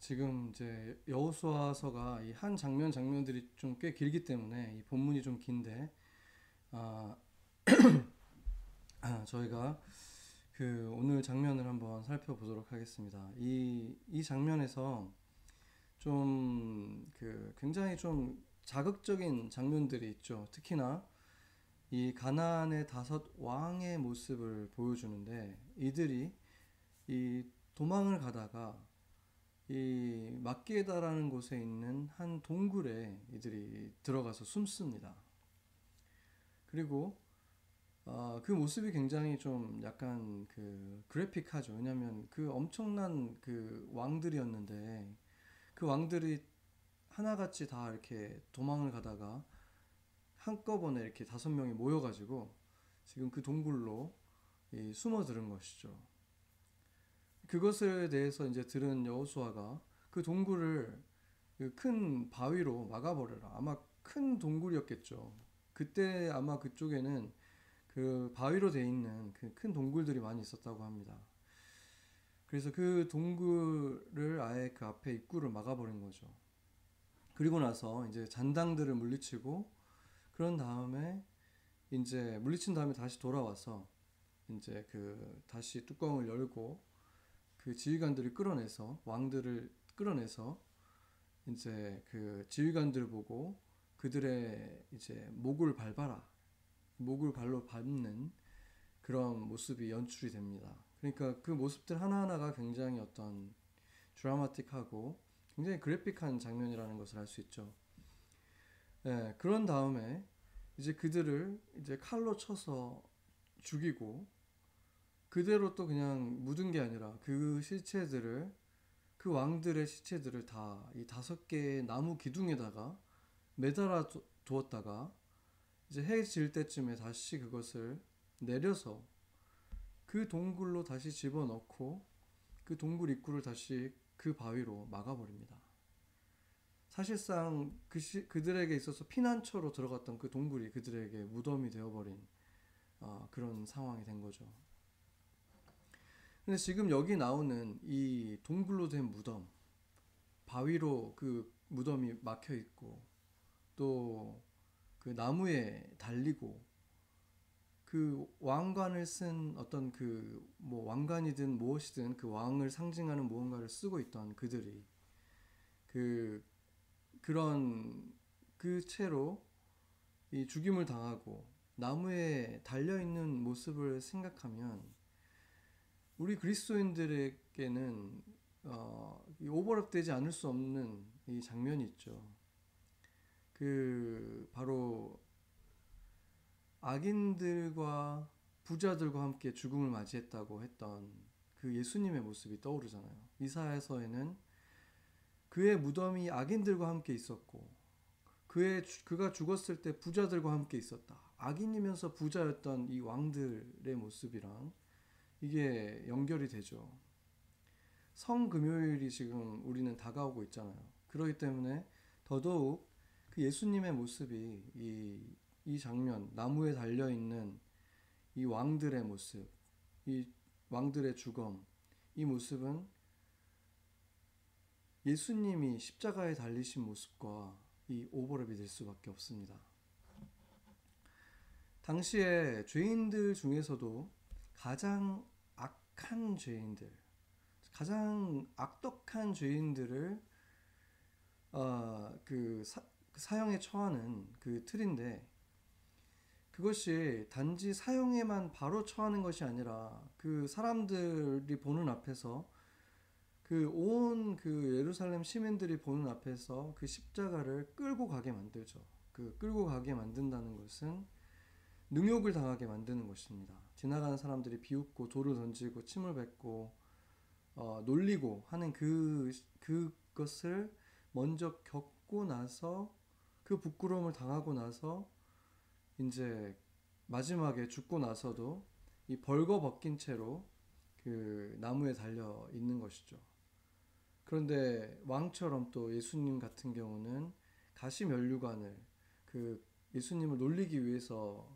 지금 이제 여호수아서가 이 한 장면 장면들이 좀 꽤 길기 때문에 이 본문이 좀 긴데 아, 아, 저희가 그 오늘 장면을 한번 살펴보도록 하겠습니다. 이, 이 장면에서 좀 그 굉장히 좀 자극적인 장면들이 있죠. 특히나 이 가나안의 다섯 왕의 모습을 보여주는데 이들이 이 도망을 가다가 이 막게다라는 곳에 있는 한 동굴에 이들이 들어가서 숨습니다. 그리고 어, 그 모습이 굉장히 좀 약간 그 그래픽하죠. 왜냐하면 그 엄청난 그 왕들이었는데 그 왕들이 하나같이 다 이렇게 도망을 가다가 한꺼번에 이렇게 다섯 명이 모여가지고 지금 그 동굴로 이 숨어들은 것이죠. 그것에 대해서 이제 들은 여호수아가 그 동굴을 그 큰 바위로 막아버려라. 아마 큰 동굴이었겠죠. 그때 아마 그쪽에는 그 바위로 돼 있는 그 큰 동굴들이 많이 있었다고 합니다. 그래서 그 동굴을 아예 그 앞에 입구를 막아버린 거죠. 그리고 나서 이제 잔당들을 물리치고 그런 다음에 이제 물리친 다음에 다시 돌아와서 이제 그 다시 뚜껑을 열고 그 지휘관들을 끌어내서 왕들을 끌어내서 이제 그 지휘관들을 보고 그들의 이제 목을 밟아라 목을 발로 밟는 그런 모습이 연출이 됩니다. 그러니까 그 모습들 하나하나가 굉장히 어떤 드라마틱하고 굉장히 그래픽한 장면이라는 것을 알 수 있죠. 예, 그런 다음에 이제 그들을 이제 칼로 쳐서 죽이고 그대로 또 그냥 묻은 게 아니라 그 시체들을 그 왕들의 시체들을 다 이 다섯 개의 나무 기둥에다가 매달아 두었다가 이제 해 질 때쯤에 다시 그것을 내려서 그 동굴로 다시 집어넣고 그 동굴 입구를 다시 그 바위로 막아버립니다. 사실상 그 시, 그들에게 있어서 피난처로 들어갔던 그 동굴이 그들에게 무덤이 되어버린 어, 그런 상황이 된 거죠. 근데 지금 여기 나오는 이 동굴로 된 무덤, 바위로 그 무덤이 막혀 있고 또 그 나무에 달리고 그 왕관을 쓴 어떤 그 뭐 왕관이든 무엇이든 그 왕을 상징하는 무언가를 쓰고 있던 그들이 그 그런 그 채로 이 죽임을 당하고 나무에 달려 있는 모습을 생각하면 우리 그리스도인들에게는 어, 오버랩되지 않을 수 없는 이 장면이 있죠. 그 바로 악인들과 부자들과 함께 죽음을 맞이했다고 했던 그 예수님의 모습이 떠오르잖아요. 이사야서에는 그의 무덤이 악인들과 함께 있었고 그의 그가 죽었을 때 부자들과 함께 있었다. 악인이면서 부자였던 이 왕들의 모습이랑 이게 연결이 되죠. 성금요일이 지금 우리는 다가오고 있잖아요. 그렇기 때문에 더더욱 그 예수님의 모습이 이, 이 장면, 나무에 달려있는 이 왕들의 모습, 이 왕들의 주검, 이 모습은 예수님이 십자가에 달리신 모습과 이 오버랩이 될 수밖에 없습니다. 당시에 죄인들 중에서도 가장 악한 죄인들, 가장 악독한 죄인들을 어, 그 사, 사형에 처하는 그 틀인데 그것이 단지 사형에만 바로 처하는 것이 아니라 그 사람들이 보는 앞에서 그 온그 그 예루살렘 시민들이 보는 앞에서 그 십자가를 끌고 가게 만들죠. 그 끌고 가게 만든다는 것은 능욕을 당하게 만드는 것입니다. 지나가는 사람들이 비웃고 돌을 던지고 침을 뱉고 어, 놀리고 하는 그 그것을 먼저 겪고 나서 그 부끄러움을 당하고 나서 이제 마지막에 죽고 나서도 이 벌거벗긴 채로 그 나무에 달려 있는 것이죠. 그런데 왕처럼 또 예수님 같은 경우는 가시 면류관을 그 예수님을 놀리기 위해서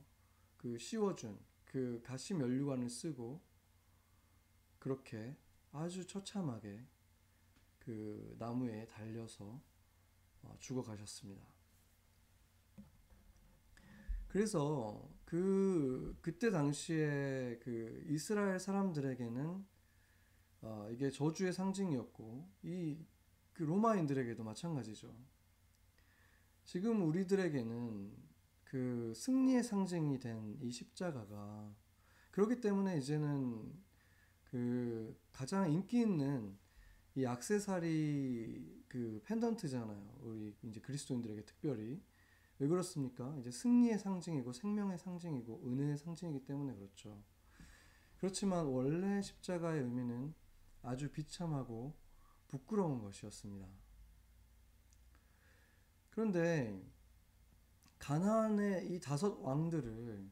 그 씌워준 그 가시 면류관을 쓰고 그렇게 아주 처참하게 그 나무에 달려서 어, 죽어가셨습니다. 그래서 그 그때 당시에 그 이스라엘 사람들에게는 어, 이게 저주의 상징이었고 이 그 로마인들에게도 마찬가지죠. 지금 우리들에게는 그 승리의 상징이 된 이 십자가가 그렇기 때문에 이제는 그 가장 인기 있는 이 악세사리 그 펜던트잖아요. 우리 이제 그리스도인들에게 특별히 왜 그렇습니까? 이제 승리의 상징이고 생명의 상징이고 은혜의 상징이기 때문에 그렇죠. 그렇지만 원래 십자가의 의미는 아주 비참하고 부끄러운 것이었습니다. 그런데 가나안의 이 다섯 왕들을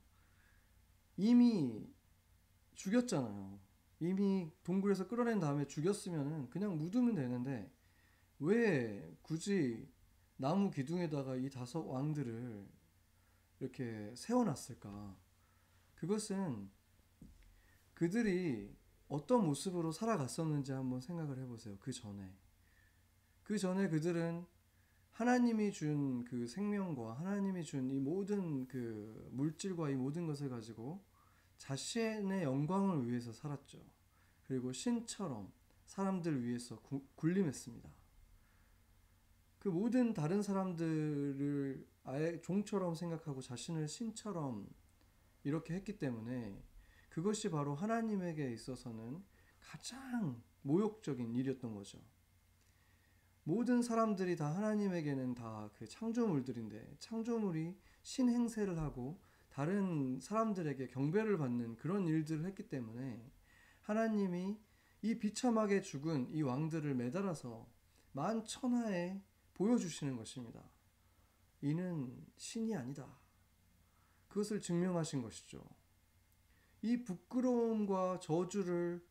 이미 죽였잖아요. 이미 동굴에서 끌어낸 다음에 죽였으면 그냥 묻으면 되는데 왜 굳이 나무 기둥에다가 이 다섯 왕들을 이렇게 세워놨을까? 그것은 그들이 어떤 모습으로 살아갔었는지 한번 생각을 해보세요. 그 전에. 그 전에 그들은 하나님이 준 그 생명과 하나님이 준 이 모든 그 물질과 이 모든 것을 가지고 자신의 영광을 위해서 살았죠. 그리고 신처럼 사람들 위해서 구, 군림했습니다. 그 모든 다른 사람들을 아예 종처럼 생각하고 자신을 신처럼 이렇게 했기 때문에 그것이 바로 하나님에게 있어서는 가장 모욕적인 일이었던 거죠. 모든 사람들이 다 하나님에게는 다 그 창조물들인데 창조물이 신행세를 하고 다른 사람들에게 경배를 받는 그런 일들을 했기 때문에 하나님이 이 비참하게 죽은 이 왕들을 매달아서 만 천하에 보여주시는 것입니다. 이는 신이 아니다. 그것을 증명하신 것이죠. 이 부끄러움과 저주를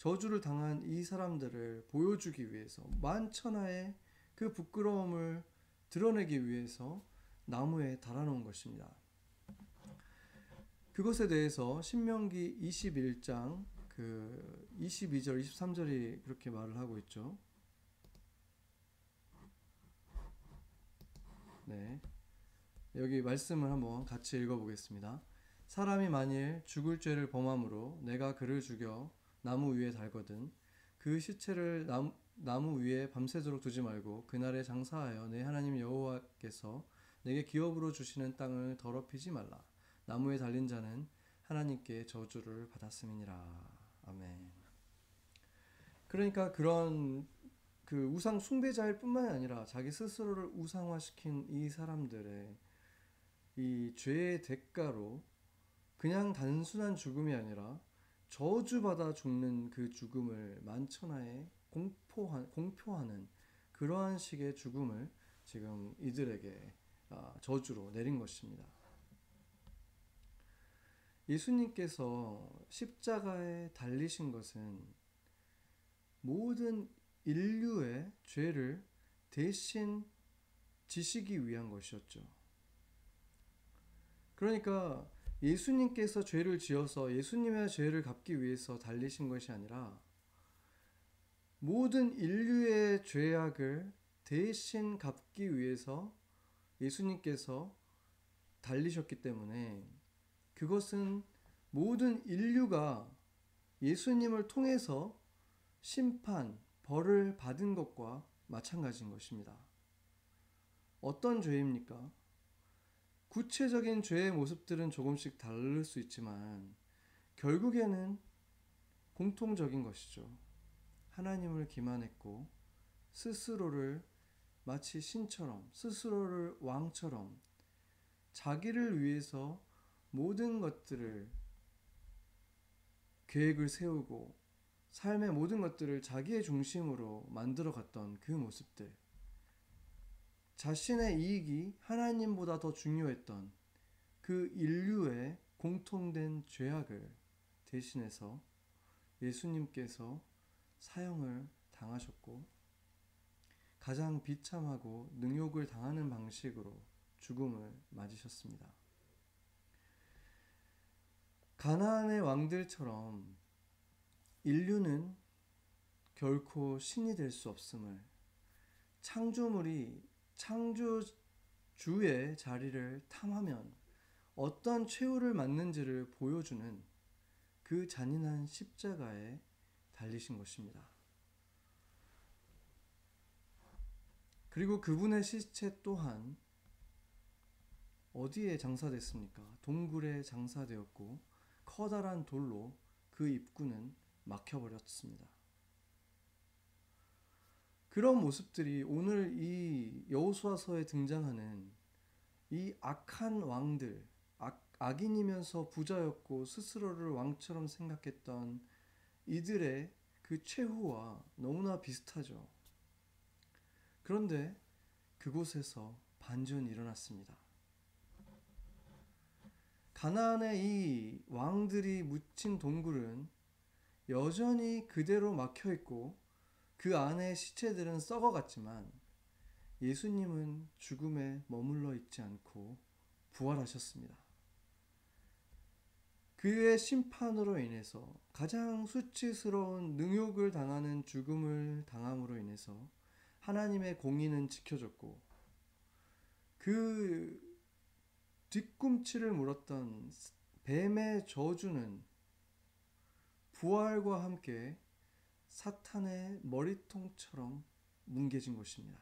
저주를 당한 이 사람들을 보여주기 위해서 만천하에 그 부끄러움을 드러내기 위해서 나무에 달아놓은 것입니다. 그것에 대해서 신명기 21장 그 22절 23절이 그렇게 말을 하고 있죠. 네. 여기 말씀을 한번 같이 읽어 보겠습니다. 사람이 만일 죽을 죄를 범함으로 내가 그를 죽여 나무 위에 달거든 그 시체를 나무, 나무 위에 밤새도록 두지 말고 그날에 장사하여 내 하나님 여호와께서 내게 기업으로 주시는 땅을 더럽히지 말라. 나무에 달린 자는 하나님께 저주를 받았음이니라. 아멘. 그러니까 그런 그 우상 숭배자일 뿐만이 아니라 자기 스스로를 우상화시킨 이 사람들의 이 죄의 대가로 그냥 단순한 죽음이 아니라 저주받아 죽는 그 죽음을 만천하에 공포하, 공표하는 그러한 식의 죽음을 지금 이들에게 아, 저주로 내린 것입니다. 예수님께서 십자가에 달리신 것은 모든 인류의 죄를 대신 지시기 위한 것이었죠. 그러니까 예수님께서 죄를 지어서 예수님의 죄를 갚기 위해서 달리신 것이 아니라 모든 인류의 죄악을 대신 갚기 위해서 예수님께서 달리셨기 때문에 그것은 모든 인류가 예수님을 통해서 심판, 벌을 받은 것과 마찬가지인 것입니다. 어떤 죄입니까? 구체적인 죄의 모습들은 조금씩 다를 수 있지만 결국에는 공통적인 것이죠. 하나님을 기만했고 스스로를 마치 신처럼 스스로를 왕처럼 자기를 위해서 모든 것들을 계획을 세우고 삶의 모든 것들을 자기의 중심으로 만들어 갔던 그 모습들. 자신의 이익이 하나님보다 더 중요했던 그 인류의 공통된 죄악을 대신해서 예수님께서 사형을 당하셨고 가장 비참하고 능욕을 당하는 방식으로 죽음을 맞으셨습니다. 가나안의 왕들처럼 인류는 결코 신이 될 수 없음을 창조물이 창조주의 자리를 탐하면 어떤 최후를 맞는지를 보여주는 그 잔인한 십자가에 달리신 것입니다. 그리고 그분의 시체 또한 어디에 장사됐습니까? 동굴에 장사되었고 커다란 돌로 그 입구는 막혀버렸습니다. 그런 모습들이 오늘 이 여호수아서에 등장하는 이 악한 왕들, 악, 악인이면서 부자였고 스스로를 왕처럼 생각했던 이들의 그 최후와 너무나 비슷하죠. 그런데 그곳에서 반전이 일어났습니다. 가나안의 이 왕들이 묻힌 동굴은 여전히 그대로 막혀 있고 그 안에 시체들은 썩어갔지만 예수님은 죽음에 머물러 있지 않고 부활하셨습니다. 그의 심판으로 인해서 가장 수치스러운 능욕을 당하는 죽음을 당함으로 인해서 하나님의 공의는 지켜졌고 그 뒤꿈치를 물었던 뱀의 저주는 부활과 함께 사탄의 머리통처럼 뭉개진 것입니다.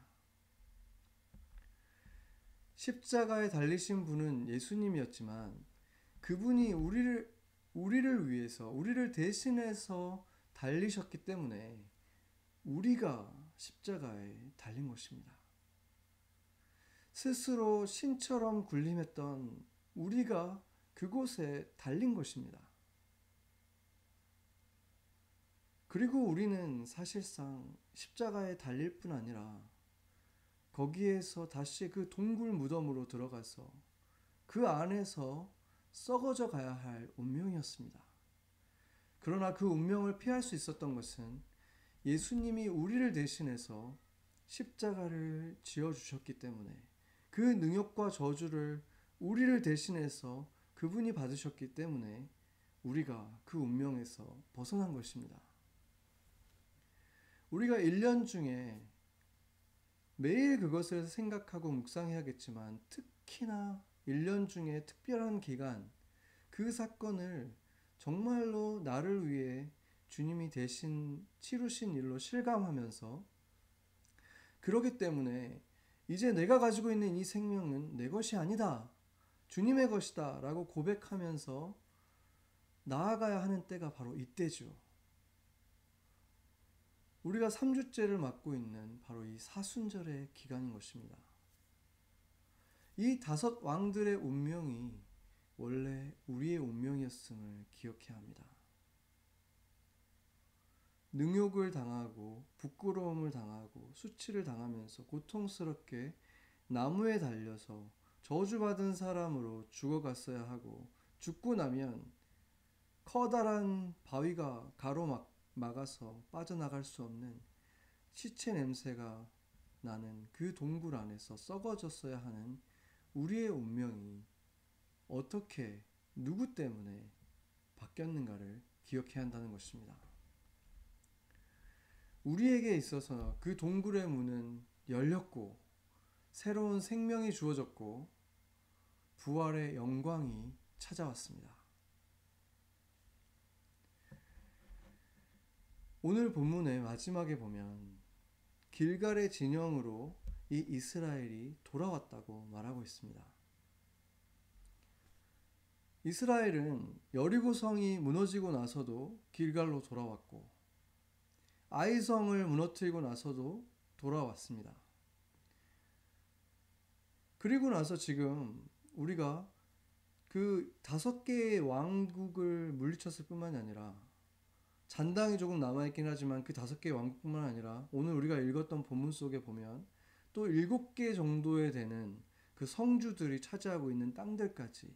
십자가에 달리신 분은 예수님이었지만 그분이 우리를 우리를 위해서 우리를 대신해서 달리셨기 때문에 우리가 십자가에 달린 것입니다. 스스로 신처럼 군림했던 우리가 그곳에 달린 것입니다. 그리고 우리는 사실상 십자가에 달릴 뿐 아니라 거기에서 다시 그 동굴 무덤으로 들어가서 그 안에서 썩어져 가야 할 운명이었습니다. 그러나 그 운명을 피할 수 있었던 것은 예수님이 우리를 대신해서 십자가를 지어 주셨기 때문에 그 능욕과 저주를 우리를 대신해서 그분이 받으셨기 때문에 우리가 그 운명에서 벗어난 것입니다. 우리가 1년 중에 매일 그것을 생각하고 묵상해야겠지만 특히나 1년 중에 특별한 기간 그 사건을 정말로 나를 위해 주님이 대신 치루신 일로 실감하면서 그러기 때문에 이제 내가 가지고 있는 이 생명은 내 것이 아니다. 주님의 것이다. 라고 고백하면서 나아가야 하는 때가 바로 이때죠. 우리가 3주째를 맞고 있는 바로 이 사순절의 기간인 것입니다. 이 다섯 왕들의 운명이 원래 우리의 운명이었음을 기억해야 합니다. 능욕을 당하고 부끄러움을 당하고 수치를 당하면서 고통스럽게 나무에 달려서 저주받은 사람으로 죽어갔어야 하고 죽고 나면 커다란 바위가 가로막 막아서 빠져나갈 수 없는 시체 냄새가 나는 그 동굴 안에서 썩어졌어야 하는 우리의 운명이 어떻게 누구 때문에 바뀌었는가를 기억해야 한다는 것입니다. 우리에게 있어서 그 동굴의 문은 열렸고 새로운 생명이 주어졌고 부활의 영광이 찾아왔습니다. 오늘 본문의 마지막에 보면 길갈의 진영으로 이 이스라엘이 돌아왔다고 말하고 있습니다. 이스라엘은 여리고 성이 무너지고 나서도 길갈로 돌아왔고 아이 성을 무너뜨리고 나서도 돌아왔습니다. 그리고 나서 지금 우리가 그 다섯 개의 왕국을 물리쳤을 뿐만이 아니라 잔당이 조금 남아있긴 하지만 그 다섯 개의 왕국뿐만 아니라 오늘 우리가 읽었던 본문 속에 보면 또 일곱 개 정도에 되는 그 성주들이 차지하고 있는 땅들까지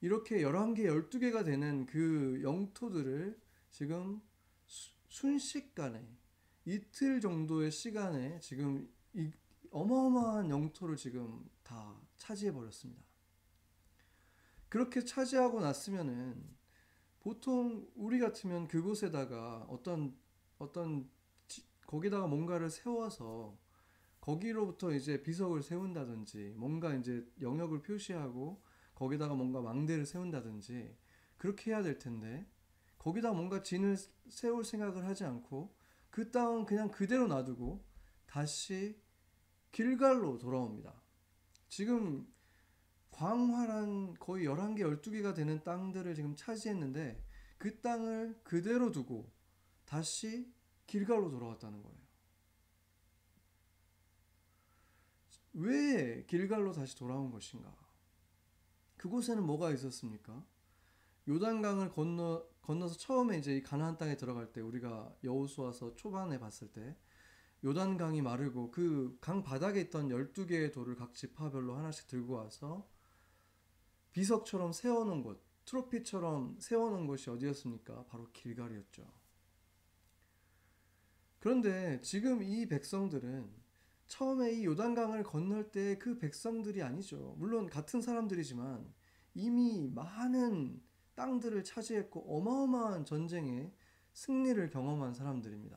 이렇게 11개, 12개가 되는 그 영토들을 지금 순식간에 이틀 정도의 시간에 지금 이 어마어마한 영토를 지금 다 차지해 버렸습니다. 그렇게 차지하고 났으면은 보통 우리 같으면 그곳에다가 어떤 어떤 지- 거기다가 뭔가를 세워서 거기로부터 이제 비석을 세운다든지 뭔가 이제 영역을 표시하고 거기다가 뭔가 망대를 세운다든지 그렇게 해야 될 텐데 거기다 뭔가 진을 세울 생각을 하지 않고 그 땅은 그냥 그대로 놔두고 다시 길갈로 돌아옵니다. 지금 광활한 거의 11개, 12개가 되는 땅들을 지금 차지했는데 그 땅을 그대로 두고 다시 길갈로 돌아왔다는 거예요. 왜 길갈로 다시 돌아온 것인가? 그곳에는 뭐가 있었습니까? 요단강을 건너 건너서 처음에 이제 이 가나안 땅에 들어갈 때 우리가 여호수아서 초반에 봤을 때 요단강이 마르고 그 강 바닥에 있던 12개의 돌을 각 지파별로 하나씩 들고 와서 비석처럼 세워놓은 곳, 트로피처럼 세워놓은 곳이 어디였습니까? 바로 길갈이었죠. 그런데 지금 이 백성들은 처음에 이 요단강을 건널 때 그 백성들이 아니죠. 물론 같은 사람들이지만 이미 많은 땅들을 차지했고 어마어마한 전쟁에 승리를 경험한 사람들입니다.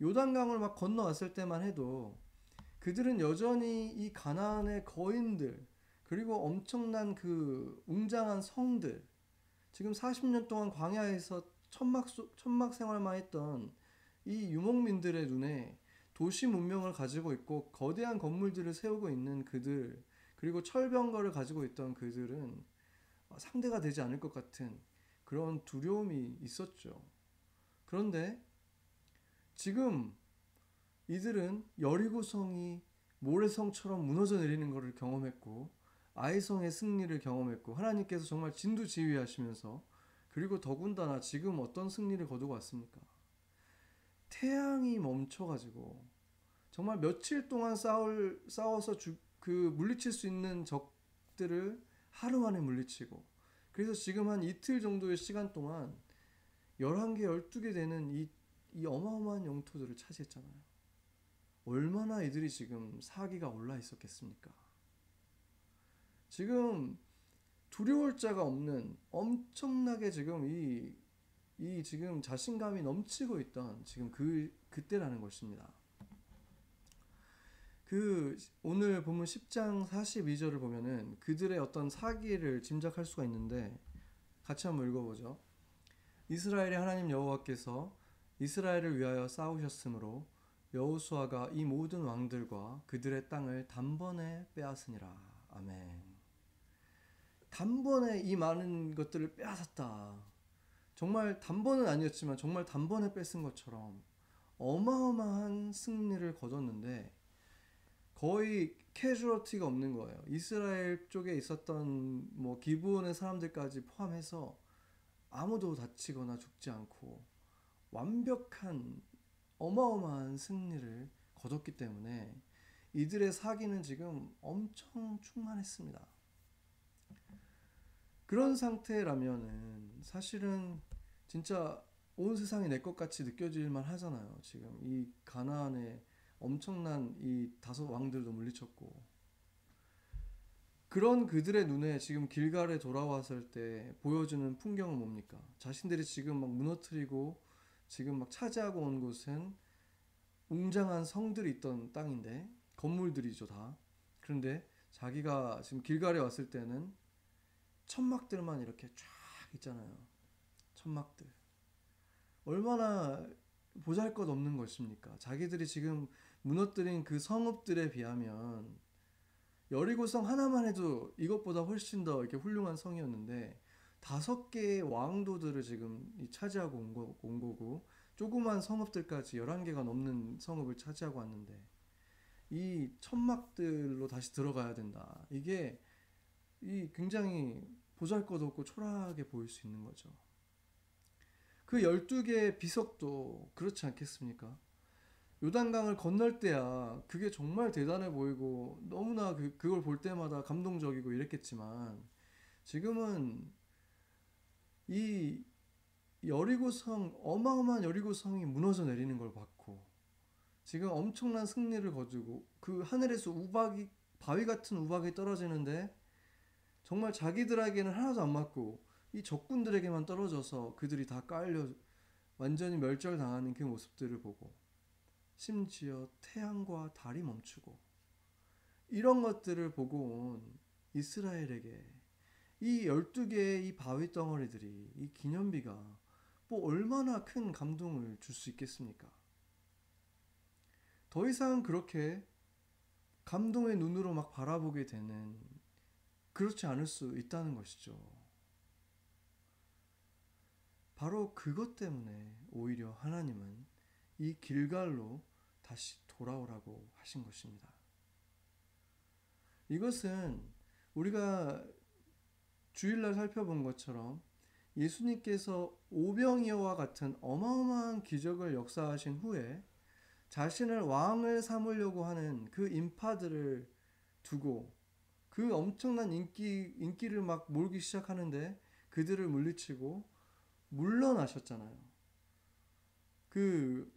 요단강을 막 건너왔을 때만 해도 그들은 여전히 이 가나안의 거인들 그리고 엄청난 그 웅장한 성들 지금 40년 동안 광야에서 천막 소- 천막 생활만 했던 이 유목민들의 눈에 도시 문명을 가지고 있고 거대한 건물들을 세우고 있는 그들 그리고 철병거를 가지고 있던 그들은 상대가 되지 않을 것 같은 그런 두려움이 있었죠. 그런데 지금 이들은 여리고성이 모래성처럼 무너져 내리는 것을 경험했고 아이성의 승리를 경험했고 하나님께서 정말 진두지휘하시면서 그리고 더군다나 지금 어떤 승리를 거두고 왔습니까? 태양이 멈춰가지고 정말 며칠 동안 싸울 싸워서 주, 그 물리칠 수 있는 적들을 하루 만에 물리치고 그래서 지금 한 이틀 정도의 시간 동안 11개, 12개 되는 이, 이 어마어마한 영토들을 차지했잖아요. 얼마나 이들이 지금 사기가 올라 있었겠습니까? 지금 두려울 자가 없는 엄청나게 지금 이, 이 지금 자신감이 넘치고 있던 지금 그, 그때라는 것입니다. 그 오늘 보면 10장 42절을 보면은 그들의 어떤 사기를 짐작할 수가 있는데 같이 한번 읽어보죠. 이스라엘의 하나님 여호와께서 이스라엘을 위하여 싸우셨으므로 여호수아가 이 모든 왕들과 그들의 땅을 단번에 빼앗으니라. 아멘. 단번에 이 많은 것들을 빼앗았다. 정말 단번은 아니었지만 정말 단번에 뺏은 것처럼 어마어마한 승리를 거뒀는데 거의 캐주얼티가 없는 거예요. 이스라엘 쪽에 있었던 뭐 기브온의 사람들까지 포함해서 아무도 다치거나 죽지 않고 완벽한 어마어마한 승리를 거뒀기 때문에 이들의 사기는 지금 엄청 충만했습니다. 그런 상태라면은 사실은 진짜 온 세상이 내 것 같이 느껴질만 하잖아요. 지금 이 가나안의 엄청난 이 다섯 왕들도 물리쳤고 그런 그들의 눈에 지금 길갈에 돌아왔을 때 보여주는 풍경은 뭡니까? 자신들이 지금 막 무너뜨리고 지금 막 차지하고 온 곳은 웅장한 성들이 있던 땅인데 건물들이죠 다. 그런데 자기가 지금 길갈에 왔을 때는 천막들만 이렇게 쫙 있잖아요. 천막들. 얼마나 보잘 것 없는 것입니까? 자기들이 지금 무너뜨린 그 성읍들에 비하면 여리고성 하나만 해도 이것보다 훨씬 더 이렇게 훌륭한 성이었는데 다섯 개의 왕도들을 지금 이 차지하고 온, 거, 온 거고 조그만 성읍들까지 11개가 넘는 성읍을 차지하고 왔는데 이 천막들로 다시 들어가야 된다. 이게 이 굉장히 보잘것없고 초라하게 보일 수 있는 거죠. 그 12개의 비석도 그렇지 않겠습니까? 요단강을 건널 때야 그게 정말 대단해 보이고 너무나 그, 그걸 볼 때마다 감동적이고 이랬겠지만 지금은 이 여리고성 어마어마한 여리고성이 무너져 내리는 걸 봤고 지금 엄청난 승리를 거두고 그 하늘에서 우박이 바위 같은 우박이 떨어지는데 정말 자기들에게는 하나도 안 맞고 이 적군들에게만 떨어져서 그들이 다 깔려 완전히 멸절당하는 그 모습들을 보고 심지어 태양과 달이 멈추고 이런 것들을 보고 온 이스라엘에게 이 12개의 이 바위 덩어리들이 이 기념비가 뭐 얼마나 큰 감동을 줄 수 있겠습니까? 더 이상 그렇게 감동의 눈으로 막 바라보게 되는 그렇지 않을 수 있다는 것이죠. 바로 그것 때문에 오히려 하나님은 이 길갈로 다시 돌아오라고 하신 것입니다. 이것은 우리가 주일날 살펴본 것처럼 예수님께서 오병이어와 같은 어마어마한 기적을 역사하신 후에 자신을 왕을 삼으려고 하는 그 인파들을 두고 그 엄청난 인기 인기를 막 몰기 시작하는데 그들을 물리치고 물러나셨잖아요. 그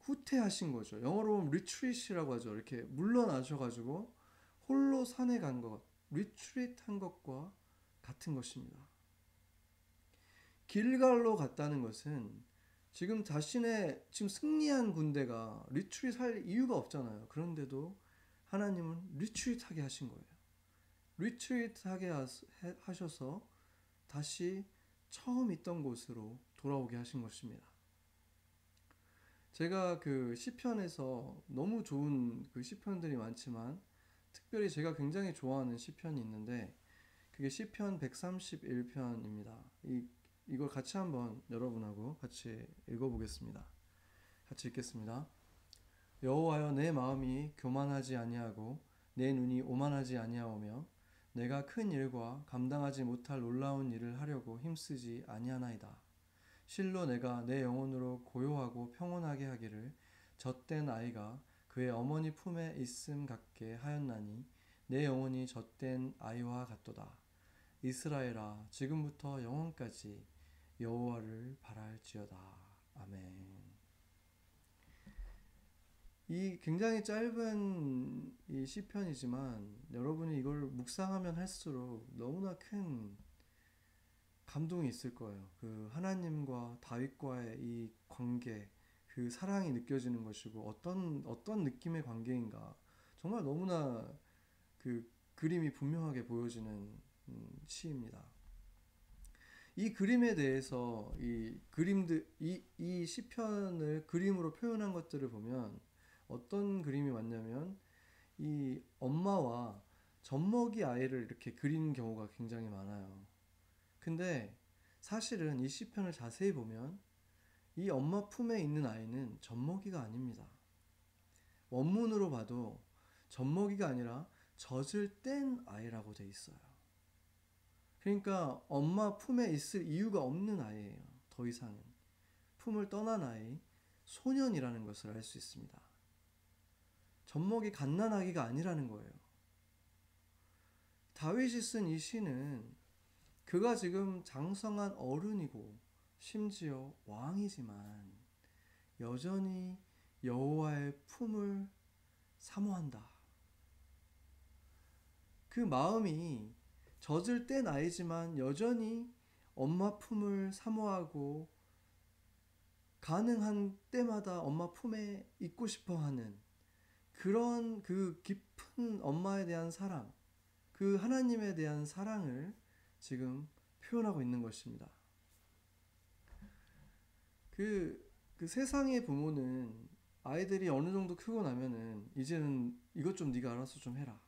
후퇴하신 거죠. 영어로 retreat이라고 하죠. 이렇게 물러나셔가지고 홀로 산에 간 것, retreat 한 것과 같은 것입니다. 길갈로 갔다는 것은 지금 자신의 지금 승리한 군대가 retreat 할 이유가 없잖아요. 그런데도 하나님은 retreat 하게 하신 거예요. retreat 하게 하셔서 다시 처음 있던 곳으로 돌아오게 하신 것입니다. 제가 그 시편에서 너무 좋은 그 시편들이 많지만 특별히 제가 굉장히 좋아하는 시편이 있는데 그게 시편 131편입니다. 이 이걸 같이 한번 여러분하고 같이 읽어보겠습니다. 같이 읽겠습니다. 여호와여 내 마음이 교만하지 아니하고 내 눈이 오만하지 아니하오며 내가 큰 일과 감당하지 못할 놀라운 일을 하려고 힘쓰지 아니하나이다. 실로 내가 내 영혼으로 고요하고 평온하게 하기를 젖된 아이가 그의 어머니 품에 있음 같게 하였나니 내 영혼이 젖된 아이와 같도다. 이스라엘아 지금부터 영원까지 여호와를 바랄지어다. 아멘. 이 굉장히 짧은 이 시편이지만 여러분이 이걸 묵상하면 할수록 너무나 큰 감동이 있을 거예요. 그 하나님과 다윗과의 이 관계, 그 사랑이 느껴지는 것이고 어떤 어떤 느낌의 관계인가 정말 너무나 그 그림이 분명하게 보여지는 음, 시입니다. 이 그림에 대해서 이 그림들 이, 이 시편을 그림으로 표현한 것들을 보면 어떤 그림이 왔냐면 이 엄마와 젖먹이 아이를 이렇게 그린 경우가 굉장히 많아요. 근데 사실은 이 시편을 자세히 보면 이 엄마 품에 있는 아이는 젖먹이가 아닙니다. 원문으로 봐도 젖먹이가 아니라 젖을 뗀 아이라고 돼 있어요. 그러니까 엄마 품에 있을 이유가 없는 아이예요. 더 이상은. 품을 떠난 아이, 소년이라는 것을 알 수 있습니다. 젖먹이 갓난아기가 아니라는 거예요. 다윗이 쓴 이 시는 그가 지금 장성한 어른이고 심지어 왕이지만 여전히 여호와의 품을 사모한다. 그 마음이 젖을 때 나이지만 여전히 엄마 품을 사모하고 가능한 때마다 엄마 품에 있고 싶어 하는 그런 그 깊은 엄마에 대한 사랑, 그 하나님에 대한 사랑을 지금 표현하고 있는 것입니다. 그, 그 세상의 부모는 아이들이 어느 정도 크고 나면은 이제는 이것 좀 네가 알아서 좀 해라.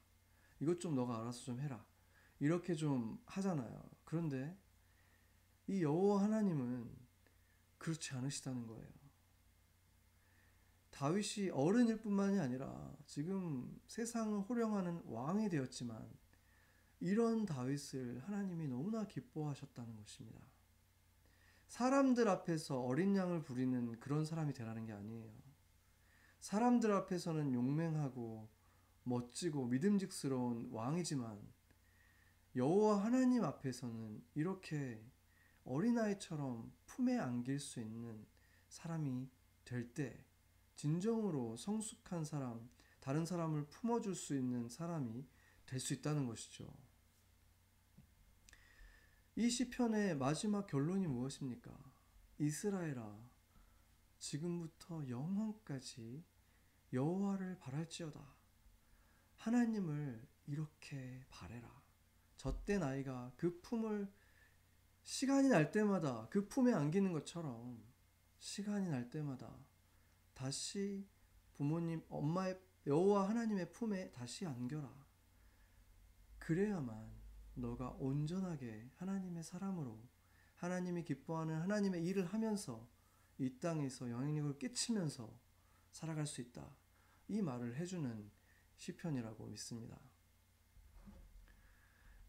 이것 좀 너가 알아서 좀 해라. 이렇게 좀 하잖아요. 그런데 이 여호와 하나님은 그렇지 않으시다는 거예요. 다윗이 어른일 뿐만이 아니라 지금 세상을 호령하는 왕이 되었지만 이런 다윗을 하나님이 너무나 기뻐하셨다는 것입니다. 사람들 앞에서 어린 양을 부리는 그런 사람이 되라는 게 아니에요. 사람들 앞에서는 용맹하고 멋지고 믿음직스러운 왕이지만 여호와 하나님 앞에서는 이렇게 어린아이처럼 품에 안길 수 있는 사람이 될 때 진정으로 성숙한 사람, 다른 사람을 품어줄 수 있는 사람이 될 수 있다는 것이죠. 이 시편의 마지막 결론이 무엇입니까? 이스라엘아, 지금부터 영원까지 여호와를 바랄지어다. 하나님을 이렇게 바래라. 젖된 아이가 그 품을 시간이 날 때마다 그 품에 안기는 것처럼 시간이 날 때마다 다시 부모님 엄마의 여호와 하나님의 품에 다시 안겨라. 그래야만 너가 온전하게 하나님의 사람으로 하나님이 기뻐하는 하나님의 일을 하면서 이 땅에서 영향력을 끼치면서 살아갈 수 있다. 이 말을 해주는 시편이라고 믿습니다.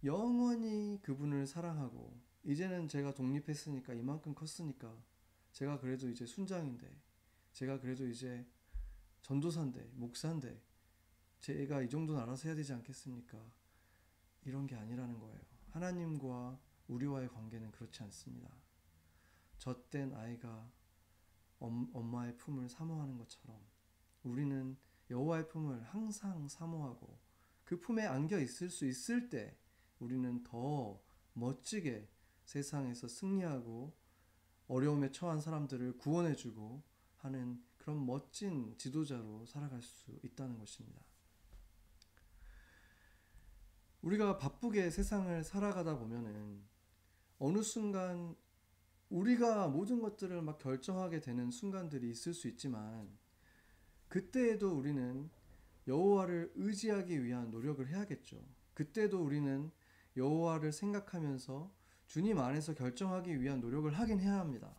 영원히 그분을 사랑하고 이제는 제가 독립했으니까 이만큼 컸으니까 제가 그래도 이제 순장인데 제가 그래도 이제 전도사인데 목사인데 제가 이 정도는 알아서 해야 되지 않겠습니까? 이런 게 아니라는 거예요. 하나님과 우리와의 관계는 그렇지 않습니다. 젖된 아이가 엄마의 품을 사모하는 것처럼 우리는 여호와의 품을 항상 사모하고 그 품에 안겨 있을 수 있을 때 우리는 더 멋지게 세상에서 승리하고 어려움에 처한 사람들을 구원해주고 하는 그런 멋진 지도자로 살아갈 수 있다는 것입니다. 우리가 바쁘게 세상을 살아가다 보면은 어느 순간 우리가 모든 것들을 막 결정하게 되는 순간들이 있을 수 있지만 그때에도 우리는 여호와를 의지하기 위한 노력을 해야겠죠. 그때도 우리는 여호와를 생각하면서 주님 안에서 결정하기 위한 노력을 하긴 해야 합니다.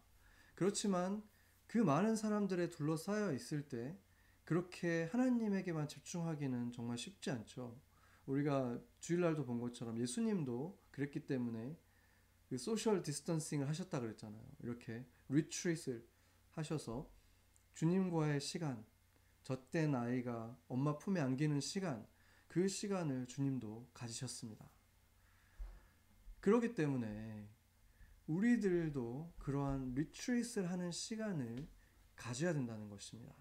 그렇지만 그 많은 사람들에 둘러싸여 있을 때 그렇게 하나님에게만 집중하기는 정말 쉽지 않죠. 우리가 주일날도 본 것처럼 예수님도 그랬기 때문에 그 social distancing을 하셨다 그랬잖아요. 이렇게 retreat을 하셔서 주님과의 시간, 젖 뗀 아이가 엄마 품에 안기는 시간, 그 시간을 주님도 가지셨습니다. 그렇기 때문에 우리들도 그러한 리트릿을 하는 시간을 가져야 된다는 것입니다.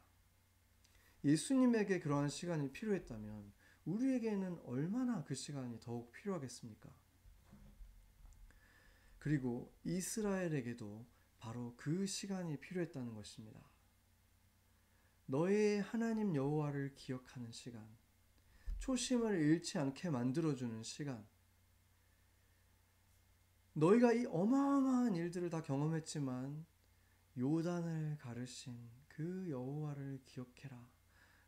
예수님에게 그러한 시간이 필요했다면 우리에게는 얼마나 그 시간이 더욱 필요하겠습니까? 그리고 이스라엘에게도 바로 그 시간이 필요했다는 것입니다. 너의 하나님 여호와를 기억하는 시간, 초심을 잃지 않게 만들어주는 시간, 너희가 이 어마어마한 일들을 다 경험했지만 요단을 가르신 그 여호와를 기억해라.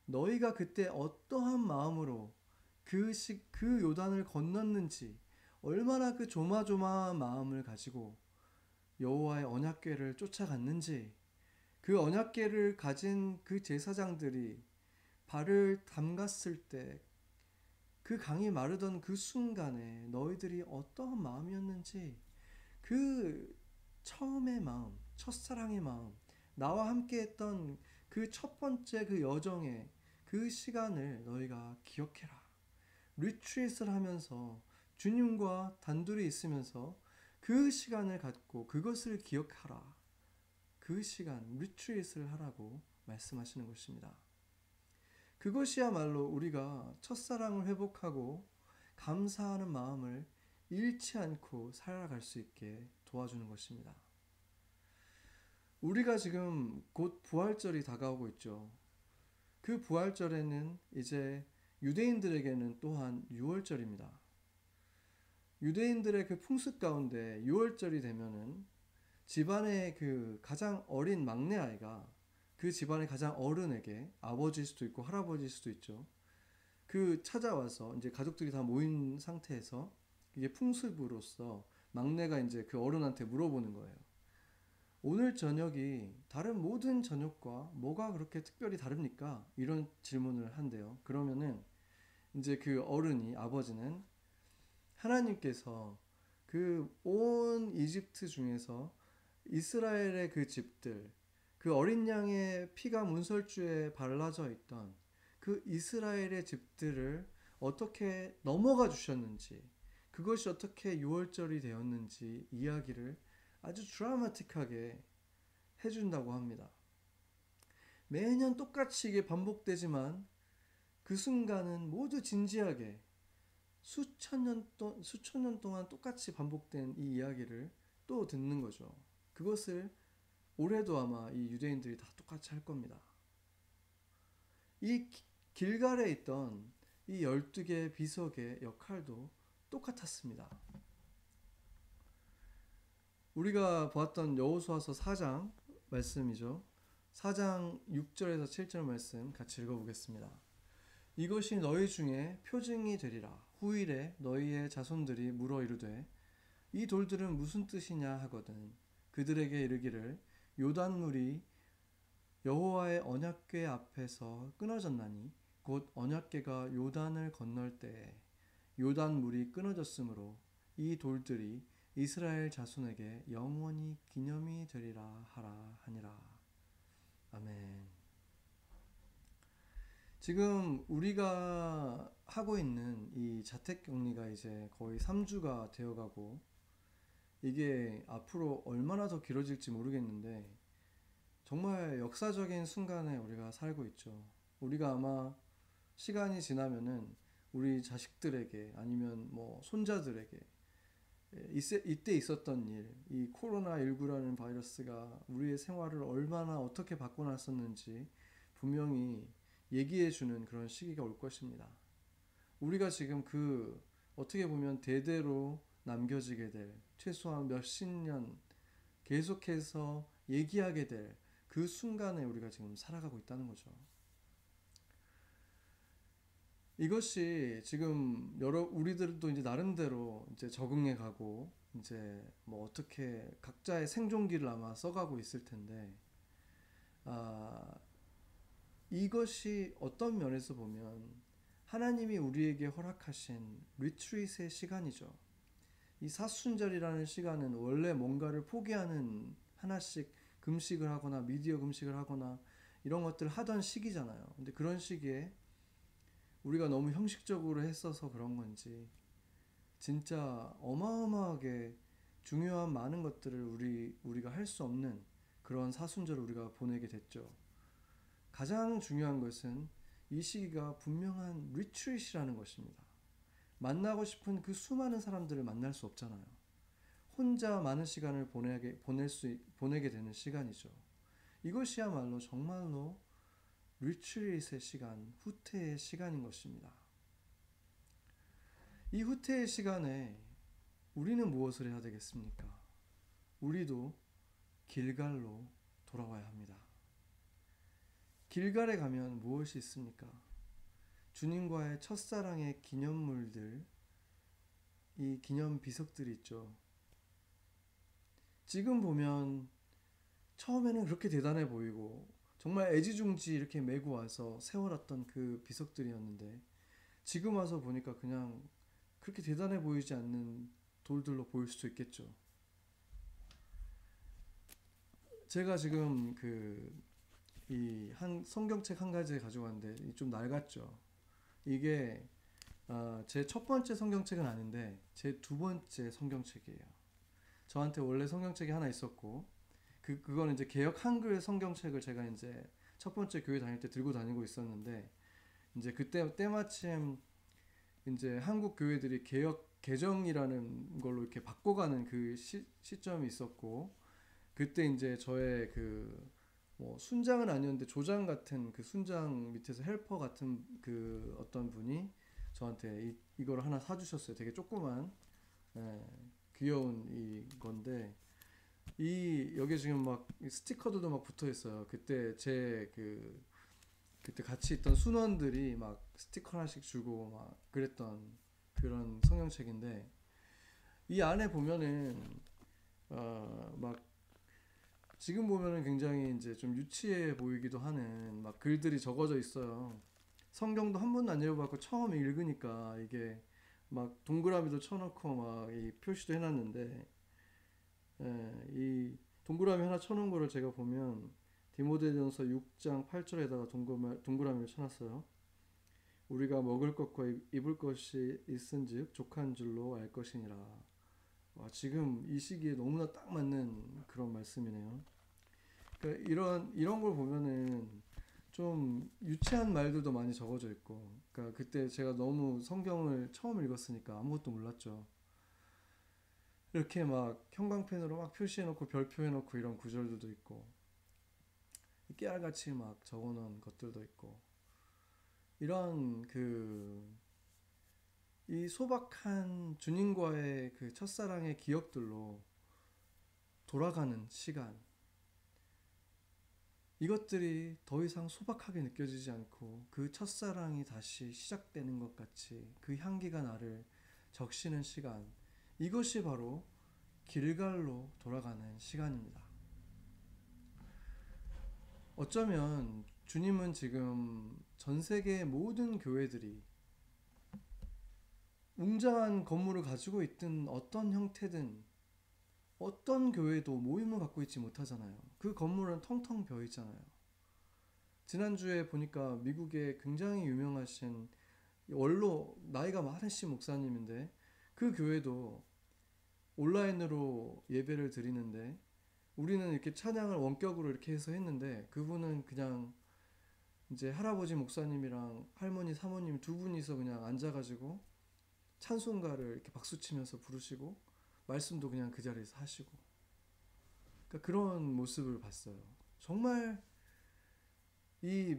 너희가 그때 어떠한 마음으로 그, 시, 그 요단을 건넜는지 얼마나 그 조마조마한 마음을 가지고 여호와의 언약궤를 쫓아갔는지 그 언약궤를 가진 그 제사장들이 발을 담갔을 때 그 강이 마르던 그 순간에 너희들이 어떠한 마음이었는지 그 처음의 마음, 첫사랑의 마음, 나와 함께 했던 그 첫 번째 그 여정의 그 시간을 너희가 기억해라. 리트릿을 하면서 주님과 단둘이 있으면서 그 시간을 갖고 그것을 기억하라. 그 시간, 리트릿을 하라고 말씀하시는 것입니다. 그것이야말로 우리가 첫사랑을 회복하고 감사하는 마음을 잃지 않고 살아갈 수 있게 도와주는 것입니다. 우리가 지금 곧 부활절이 다가오고 있죠. 그 부활절에는 이제 유대인들에게는 또한 6월절입니다. 유대인들의 그 풍습 가운데 6월절이 되면은 집안의 그 가장 어린 막내 아이가 그 집안의 가장 어른에게 아버지일 수도 있고 할아버지일 수도 있죠. 그 찾아와서 이제 가족들이 다 모인 상태에서 이게 풍습으로서 막내가 이제 그 어른한테 물어보는 거예요. 오늘 저녁이 다른 모든 저녁과 뭐가 그렇게 특별히 다릅니까? 이런 질문을 한대요. 그러면은 이제 그 어른이 아버지는 하나님께서 그 온 이집트 중에서 이스라엘의 그 집들, 그 어린 양의 피가 문설주에 발라져 있던 그 이스라엘의 집들을 어떻게 넘어가 주셨는지, 그것이 어떻게 유월절이 되었는지 이야기를 아주 드라마틱하게 해준다고 합니다. 매년 똑같이 이게 반복되지만 그 순간은 모두 진지하게 수천 년, 동, 수천 년 동안 똑같이 반복된 이 이야기를 또 듣는 거죠. 그것을 올해도 아마 이 유대인들이 다 똑같이 할 겁니다. 이 길갈에 있던 이 12개 비석의 역할도 똑같았습니다. 우리가 보았던 여호수아서 4장 말씀이죠. 4장 6절에서 7절 말씀 같이 읽어보겠습니다. 이것이 너희 중에 표징이 되리라. 후일에 너희의 자손들이 물어 이르되 이 돌들은 무슨 뜻이냐 하거든. 그들에게 이르기를 요단물이 여호와의 언약궤 앞에서 끊어졌나니 곧 언약궤가 요단을 건널 때에 요단물이 끊어졌으므로 이 돌들이 이스라엘 자손에게 영원히 기념이 되리라 하라 하니라. 아멘. 지금 우리가 하고 있는 이 자택 격리가 이제 거의 3주가 되어 가고 이게 앞으로 얼마나 더 길어질지 모르겠는데 정말 역사적인 순간에 우리가 살고 있죠. 우리가 아마 시간이 지나면은 우리 자식들에게 아니면 뭐 손자들에게 이때 있었던 일, 이 코로나19라는 바이러스가 우리의 생활을 얼마나 어떻게 바꿔놨었는지 분명히 얘기해주는 그런 시기가 올 것입니다. 우리가 지금 그 어떻게 보면 대대로 남겨지게 될 최소한 몇십 년 계속해서 얘기하게 될 그 순간에 우리가 지금 살아가고 있다는 거죠. 이것이 지금 여러 우리들도 이제 나름대로 이제 적응해 가고 이제 뭐 어떻게 각자의 생존기를 아마 써가고 있을 텐데 아 이것이 어떤 면에서 보면 하나님이 우리에게 허락하신 리트릿의 시간이죠. 이 사순절이라는 시간은 원래 뭔가를 포기하는 하나씩 금식을 하거나 미디어 금식을 하거나 이런 것들 하던 시기잖아요. 근데 그런 시기에 우리가 너무 형식적으로 했어서 그런 건지 진짜 어마어마하게 중요한 많은 것들을 우리 우리가 할 수 없는 그런 사순절을 우리가 보내게 됐죠. 가장 중요한 것은 이 시기가 분명한 리트릿이라는 것입니다. 만나고 싶은 그 수많은 사람들을 만날 수 없잖아요. 혼자 많은 시간을 보내게 보낼 수 보내게 되는 시간이죠. 이것이야말로 정말로 리트릿의 시간, 후퇴의 시간인 것입니다. 이 후퇴의 시간에 우리는 무엇을 해야 되겠습니까? 우리도 길갈로 돌아와야 합니다. 길갈에 가면 무엇이 있습니까? 주님과의 첫사랑의 기념물들, 이 기념 비석들이 있죠. 지금 보면 처음에는 그렇게 대단해 보이고 정말 애지중지 이렇게 메고 와서 세워놨던 그 비석들이었는데 지금 와서 보니까 그냥 그렇게 대단해 보이지 않는 돌들로 보일 수도 있겠죠. 제가 지금 그 이 한 성경책 한 가지 가져왔는데 좀 낡았죠. 이게 어, 제첫 번째 성경책은 아닌데 제 두 번째 성경책이에요. 저한테 원래 성경책이 하나 있었고 그 그거는 이제 개혁 한글 성경책을 제가 이제 첫 번째 교회 다닐 때 들고 다니고 있었는데 이제 그때 때마침 이제 한국 교회들이 개혁 개정이라는 걸로 이렇게 바꿔가는 그 시, 시점이 있었고 그때 이제 저의 그 뭐 순장은 아니었는데 조장 같은 그 순장 밑에서 헬퍼 같은 그 어떤 분이 저한테 이, 이걸 하나 사주셨어요. 되게 조그만 예, 귀여운 이 건데 이 여기 지금 막 스티커들도 막 붙어 있어요. 그때 제 그 그때 같이 있던 순원들이 막 스티커 하나씩 주고 막 그랬던 그런 성경책인데 이 안에 보면은 어막 지금 보면은 굉장히 이제 좀 유치해 보이기도 하는 막 글들이 적어져 있어요. 성경도 한 번도 안 읽어봤고 처음 읽으니까 이게 막 동그라미도 쳐놓고 막 이 표시도 해놨는데 예, 이 동그라미 하나 쳐놓은 거를 제가 보면 디모데전서 6장 8절에다가 동그라미, 동그라미를 쳐놨어요. 우리가 먹을 것과 입을 것이 있은즉 족한 줄로 알 것이니라. 와, 지금 이 시기에 너무나 딱 맞는 그런 말씀이네요. 그러니까 이런 이런 걸 보면은 좀 유치한 말들도 많이 적어져 있고, 그러니까 그때 제가 너무 성경을 처음 읽었으니까 아무것도 몰랐죠. 이렇게 막 형광펜으로 막 표시해놓고 별표해놓고 이런 구절들도 있고 깨알같이 막 적어놓은 것들도 있고 이런 그 이 소박한 주님과의 그 첫사랑의 기억들로 돌아가는 시간 이것들이 더 이상 소박하게 느껴지지 않고 그 첫사랑이 다시 시작되는 것 같이 그 향기가 나를 적시는 시간 이것이 바로 길갈로 돌아가는 시간입니다. 어쩌면 주님은 지금 전 세계의 모든 교회들이 웅장한 건물을 가지고 있든 어떤 형태든 어떤 교회도 모임을 갖고 있지 못하잖아요. 그 건물은 텅텅 비어 있잖아요. 지난주에 보니까 미국의 굉장히 유명하신 원로 나이가 많으신 목사님인데 그 교회도 온라인으로 예배를 드리는데 우리는 이렇게 찬양을 원격으로 이렇게 해서 했는데 그분은 그냥 이제 할아버지 목사님이랑 할머니 사모님 두 분이서 그냥 앉아가지고 찬송가를 이렇게 박수 치면서 부르시고 말씀도 그냥 그 자리에서 하시고 그러니까 그런 모습을 봤어요. 정말 이,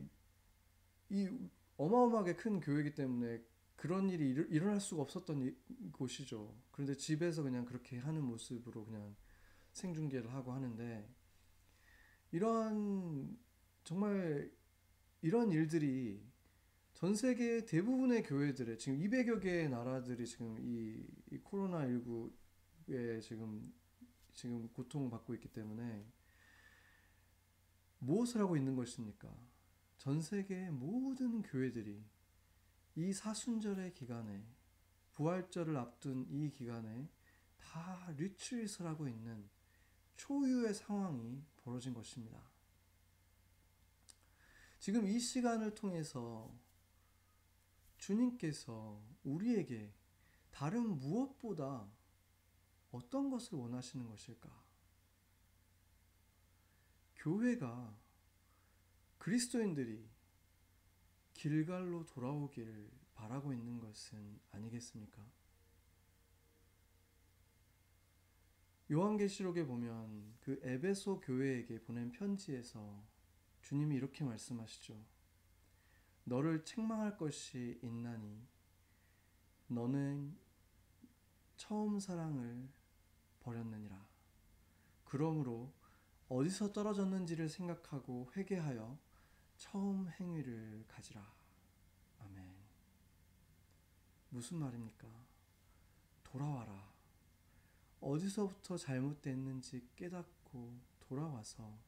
이 어마어마하게 큰 교회이기 때문에 그런 일이 일, 일어날 수가 없었던 이, 곳이죠. 그런데 집에서 그냥 그렇게 하는 모습으로 그냥 생중계를 하고 하는데 이런 정말 이런 일들이 전 세계 대부분의 교회들의 지금 200여 개의 나라들이 지금 이, 이 코로나 19에 지금 지금 고통받고 있기 때문에 무엇을 하고 있는 것입니까? 전 세계의 모든 교회들이 이 사순절의 기간에 부활절을 앞둔 이 기간에 다 리트릿을 하고 있는 초유의 상황이 벌어진 것입니다. 지금 이 시간을 통해서 주님께서 우리에게 다른 무엇보다 어떤 것을 원하시는 것일까? 교회가 그리스도인들이 길갈로 돌아오길 바라고 있는 것은 아니겠습니까? 요한계시록에 보면 그 에베소 교회에게 보낸 편지에서 주님이 이렇게 말씀하시죠. 너를 책망할 것이 있나니 너는 처음 사랑을 버렸느니라. 그러므로 어디서 떨어졌는지를 생각하고 회개하여 처음 행위를 가지라. 아멘. 무슨 말입니까? 돌아와라. 어디서부터 잘못됐는지 깨닫고 돌아와서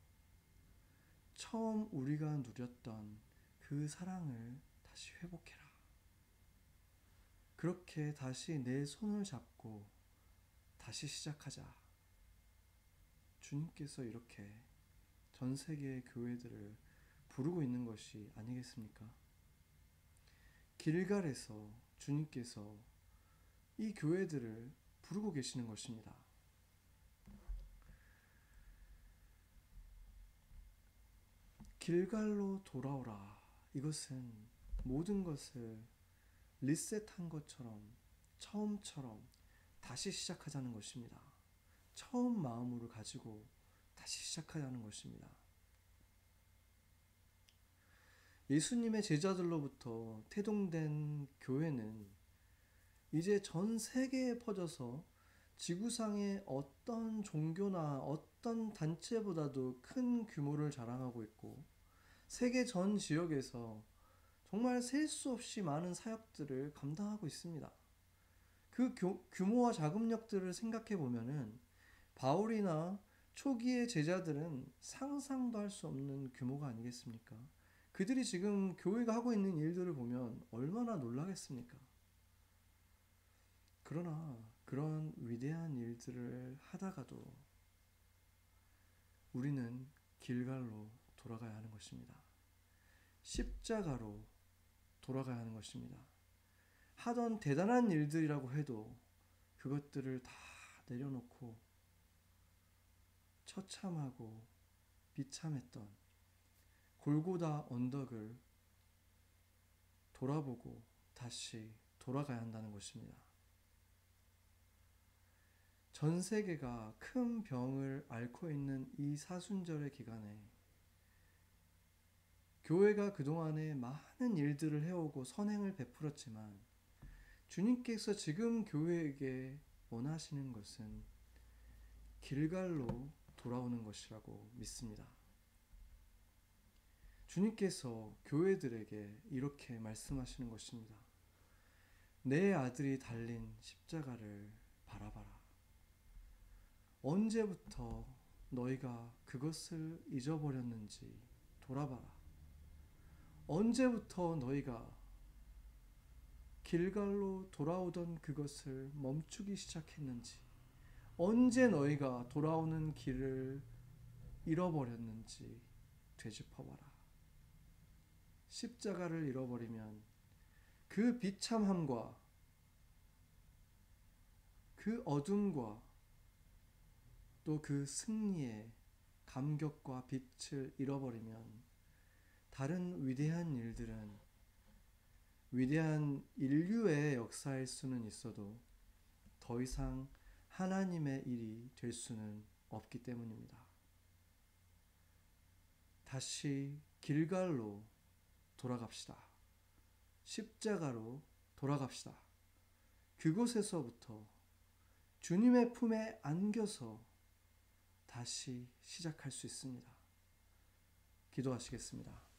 처음 우리가 누렸던 그 사랑을 다시 회복해라. 그렇게 다시 내 손을 잡고 다시 시작하자. 주님께서 이렇게 전 세계의 교회들을 부르고 있는 것이 아니겠습니까? 길갈에서 주님께서 이 교회들을 부르고 계시는 것입니다. 길갈로 돌아오라. 이것은 모든 것을 리셋한 것처럼 처음처럼 다시 시작하자는 것입니다. 처음 마음으로 가지고 다시 시작하자는 것입니다. 예수님의 제자들로부터 태동된 교회는 이제 전 세계에 퍼져서 지구상의 어떤 종교나 어떤 단체보다도 큰 규모를 자랑하고 있고 세계 전 지역에서 정말 셀 수 없이 많은 사역들을 감당하고 있습니다. 그 규모와 자금력들을 생각해 보면은 바울이나 초기의 제자들은 상상도 할 수 없는 규모가 아니겠습니까? 그들이 지금 교회가 하고 있는 일들을 보면 얼마나 놀라겠습니까? 그러나 그런 위대한 일들을 하다가도 우리는 길갈로 돌아가야 하는 것입니다. 십자가로 돌아가야 하는 것입니다. 하던 대단한 일들이라고 해도 그것들을 다 내려놓고 처참하고 비참했던 골고다 언덕을 돌아보고 다시 돌아가야 한다는 것입니다. 전 세계가 큰 병을 앓고 있는 이 사순절의 기간에 교회가 그동안에 많은 일들을 해오고 선행을 베풀었지만 주님께서 지금 교회에게 원하시는 것은 길갈로 돌아오는 것이라고 믿습니다. 주님께서 교회들에게 이렇게 말씀하시는 것입니다. 내 아들이 달린 십자가를 바라봐라. 언제부터 너희가 그것을 잊어버렸는지 돌아봐라. 언제부터 너희가 길갈로 돌아오던 그것을 멈추기 시작했는지, 언제 너희가 돌아오는 길을 잃어버렸는지 되짚어봐라. 십자가를 잃어버리면 그 비참함과 그 어둠과 또 그 승리의 감격과 빛을 잃어버리면 다른 위대한 일들은 위대한 인류의 역사일 수는 있어도 더 이상 하나님의 일이 될 수는 없기 때문입니다. 다시 길갈로 돌아갑시다. 십자가로 돌아갑시다. 그곳에서부터 주님의 품에 안겨서 다시 시작할 수 있습니다. 기도하시겠습니다.